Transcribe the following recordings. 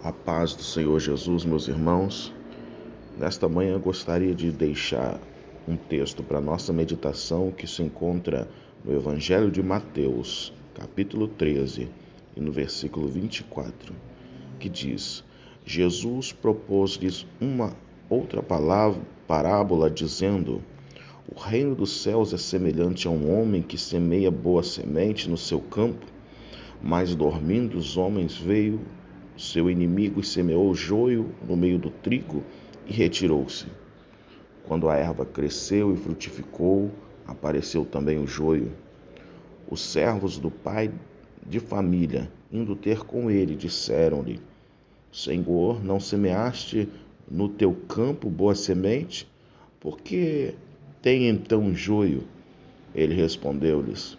A paz do Senhor Jesus, meus irmãos. Nesta manhã gostaria de deixar um texto para nossa meditação que se encontra no Evangelho de Mateus, capítulo 13, e no versículo 24, que diz: Jesus propôs-lhes uma outra palavra, parábola, dizendo: O reino dos céus é semelhante a um homem que semeia boa semente no seu campo, mas dormindo os homens veio seu inimigo semeou joio no meio do trigo e retirou-se. Quando a erva cresceu e frutificou, apareceu também o joio. Os servos do pai de família, indo ter com ele, disseram-lhe: Senhor, não semeaste no teu campo boa semente? Por que tem então joio? Ele respondeu-lhes: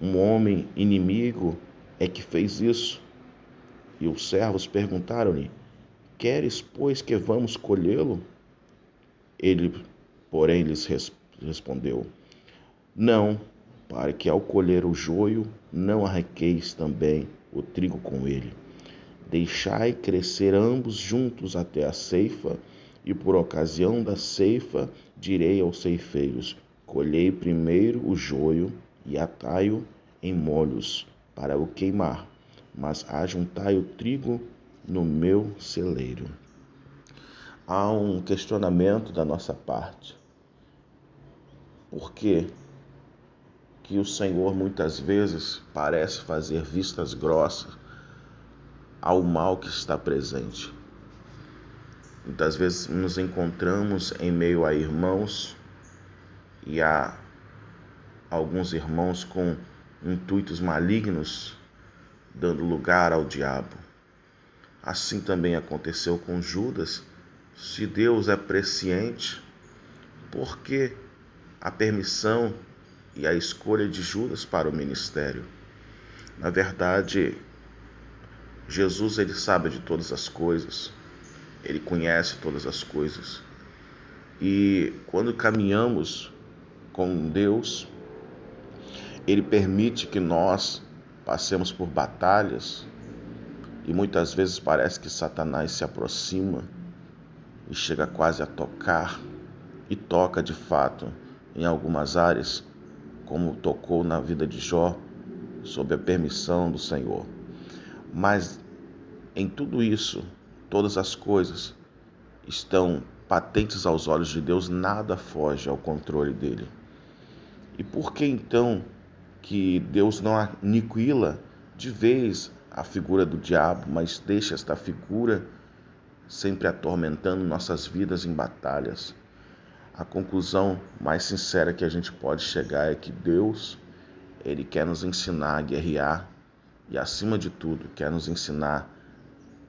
Um homem inimigo é que fez isso. E os servos perguntaram-lhe: Queres, pois, que vamos colhê-lo? Ele, porém, lhes respondeu: Não, para que ao colher o joio não arrequeis também o trigo com ele. Deixai crescer ambos juntos até a ceifa, e por ocasião da ceifa direi aos ceifeiros: Colhei primeiro o joio e atai-o em molhos para o queimar mas ajuntai o trigo no meu celeiro. Há um questionamento da nossa parte. Por que, que o Senhor muitas vezes parece fazer vistas grossas ao mal que está presente? Muitas vezes nos encontramos em meio a irmãos e a alguns irmãos com intuitos malignos dando lugar ao diabo. Assim também aconteceu com Judas. Se Deus é presciente, por que a permissão e a escolha de Judas para o ministério? Na verdade, Jesus ele sabe de todas as coisas. Ele conhece todas as coisas. E quando caminhamos com Deus, ele permite que nós passemos por batalhas e muitas vezes parece que Satanás se aproxima e chega quase a tocar e toca de fato em algumas áreas, como tocou na vida de Jó, sob a permissão do Senhor. Mas em tudo isso, todas as coisas estão patentes aos olhos de Deus, nada foge ao controle dele. E por que então que Deus não aniquila de vez a figura do diabo, mas deixa esta figura sempre atormentando nossas vidas em batalhas. A conclusão mais sincera que a gente pode chegar é que Deus, ele quer nos ensinar a guerrear e acima de tudo, quer nos ensinar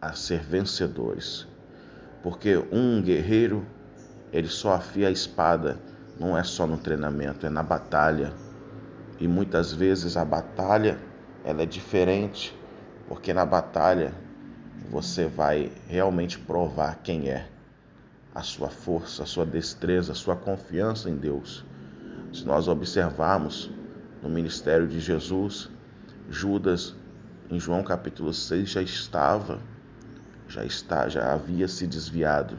a ser vencedores. Porque um guerreiro, ele só afia a espada, não é só no treinamento, é na batalha e muitas vezes a batalha ela é diferente, porque na batalha você vai realmente provar quem é, a sua força, a sua destreza, a sua confiança em Deus. Se nós observarmos no ministério de Jesus, Judas em João capítulo 6 já estava, já está, já havia se desviado,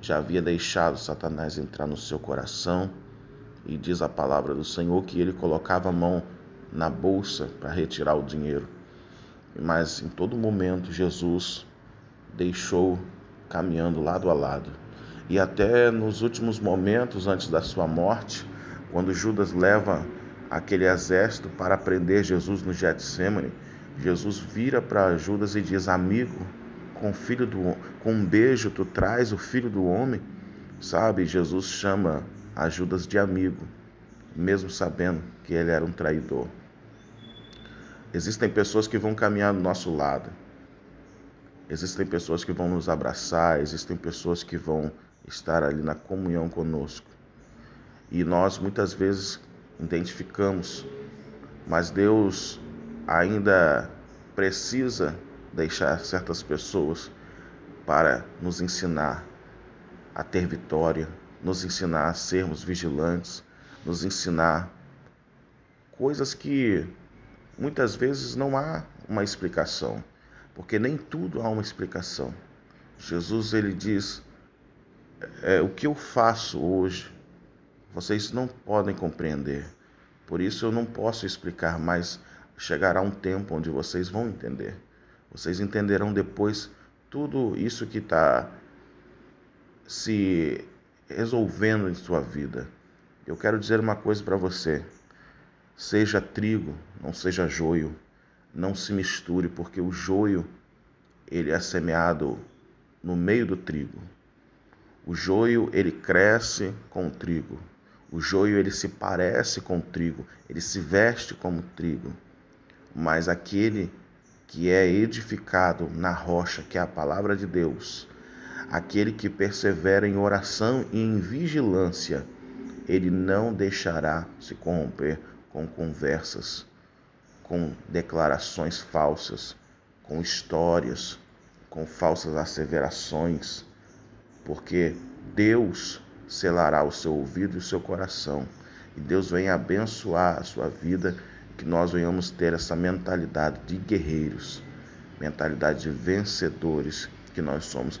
já havia deixado Satanás entrar no seu coração e diz a palavra do Senhor que ele colocava a mão na bolsa para retirar o dinheiro. Mas em todo momento Jesus deixou caminhando lado a lado. E até nos últimos momentos antes da sua morte, quando Judas leva aquele exército para prender Jesus no Getsemane, Jesus vira para Judas e diz: "Amigo, com filho do com um beijo tu traz o filho do homem". Sabe? Jesus chama a Judas de amigo, mesmo sabendo que ele era um traidor. Existem pessoas que vão caminhar do nosso lado. Existem pessoas que vão nos abraçar, existem pessoas que vão estar ali na comunhão conosco. E nós muitas vezes identificamos, mas Deus ainda precisa deixar certas pessoas para nos ensinar a ter vitória, nos ensinar a sermos vigilantes, nos ensinar coisas que muitas vezes não há uma explicação. porque nem tudo há uma explicação. Jesus ele diz: é, o que eu faço hoje, vocês não podem compreender. Por isso eu não posso explicar, mas chegará um tempo onde vocês vão entender. Vocês entenderão depois tudo isso que está se resolvendo em sua vida. Eu quero dizer uma coisa para você: seja trigo, não seja joio, não se misture, porque o joio ele é semeado no meio do trigo. O joio ele cresce com o trigo. O joio ele se parece com o trigo, ele se veste como trigo. Mas aquele que é edificado na rocha, que é a palavra de Deus, aquele que persevera em oração e em vigilância, ele não deixará se corromper com conversas, com declarações falsas, com histórias, com falsas asseverações, porque Deus selará o seu ouvido e o seu coração, e Deus vem abençoar a sua vida que nós venhamos ter essa mentalidade de guerreiros, mentalidade de vencedores que nós somos,